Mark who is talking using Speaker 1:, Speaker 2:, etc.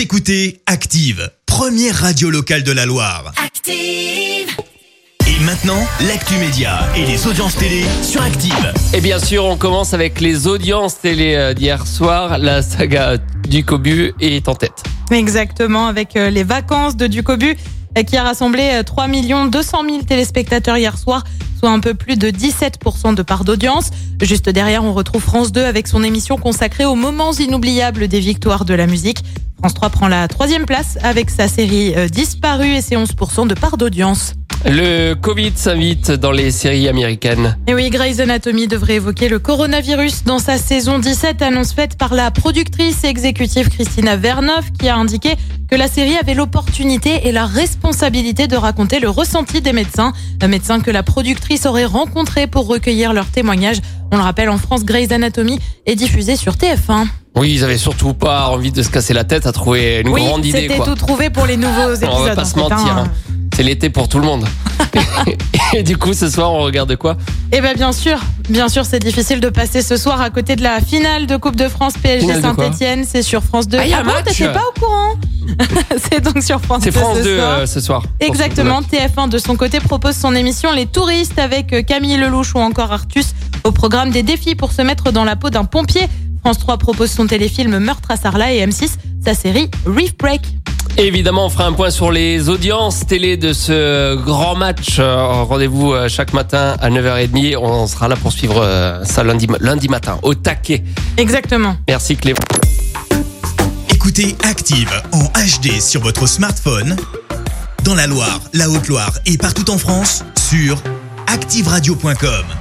Speaker 1: Vous écoutez Active, première radio locale de la Loire.
Speaker 2: Active.
Speaker 1: Et maintenant, l'actu média et les audiences télé sur Active.
Speaker 3: Et bien sûr, on commence avec les audiences télé euh, d'hier soir. La saga du Cobu est en tête.
Speaker 4: Exactement, avec euh, les vacances de Ducobu euh, qui a rassemblé euh, 3 200 000 téléspectateurs hier soir, soit un peu plus de 17% de part d'audience. Juste derrière, on retrouve France 2 avec son émission consacrée aux moments inoubliables des victoires de la musique. France 3 prend la troisième place avec sa série euh, Disparu et ses 11% de part d'audience.
Speaker 3: Le Covid s'invite dans les séries américaines.
Speaker 4: Et oui, Grey's Anatomy devrait évoquer le coronavirus dans sa saison 17, annonce faite par la productrice et exécutive Christina Vernov, qui a indiqué que la série avait l'opportunité et la responsabilité de raconter le ressenti des médecins, un médecin que la productrice aurait rencontré pour recueillir leurs témoignages. On le rappelle, en France, Grey's Anatomy est diffusée sur TF1.
Speaker 3: Oui, ils avaient surtout pas envie de se casser la tête à trouver une
Speaker 4: oui,
Speaker 3: grande idée.
Speaker 4: c'était tout trouvé pour les nouveaux épisodes.
Speaker 3: On va pas
Speaker 4: en
Speaker 3: se mentir.
Speaker 4: hein.
Speaker 3: hein. C'est l'été pour tout le monde. et du coup, ce soir, on regarde quoi?
Speaker 4: Eh ben bien sûr, bien sûr, c'est difficile de passer ce soir à côté de la finale de Coupe de France PSG Saint-Etienne. C'est sur France 2.
Speaker 3: Ah, il y a un
Speaker 4: bon, t'étais pas au courant C'est donc sur France
Speaker 3: C'est
Speaker 4: 2
Speaker 3: France
Speaker 4: ce
Speaker 3: 2
Speaker 4: soir.
Speaker 3: euh, ce soir.
Speaker 4: Exactement, TF1 de son côté propose son émission Les touristes avec euh, Camille Lelouch ou encore Artus au programme des défis pour se mettre dans la peau d'un pompier. France 3 propose son téléfilm Meurtre à Sarlat et M6 sa série Reef Break.
Speaker 3: Évidemment, on fera un point sur les audiences télé de ce grand match. Euh, Rendez-vous euh, chaque matin à 9h30. On sera là pour suivre euh, ça lundi, lundi matin, au taquet.
Speaker 4: Exactement.
Speaker 3: Merci Clément.
Speaker 1: Écoutez Active en HD sur votre smartphone, dans la Loire, la Haute-Loire et partout en France, sur activeradio.com.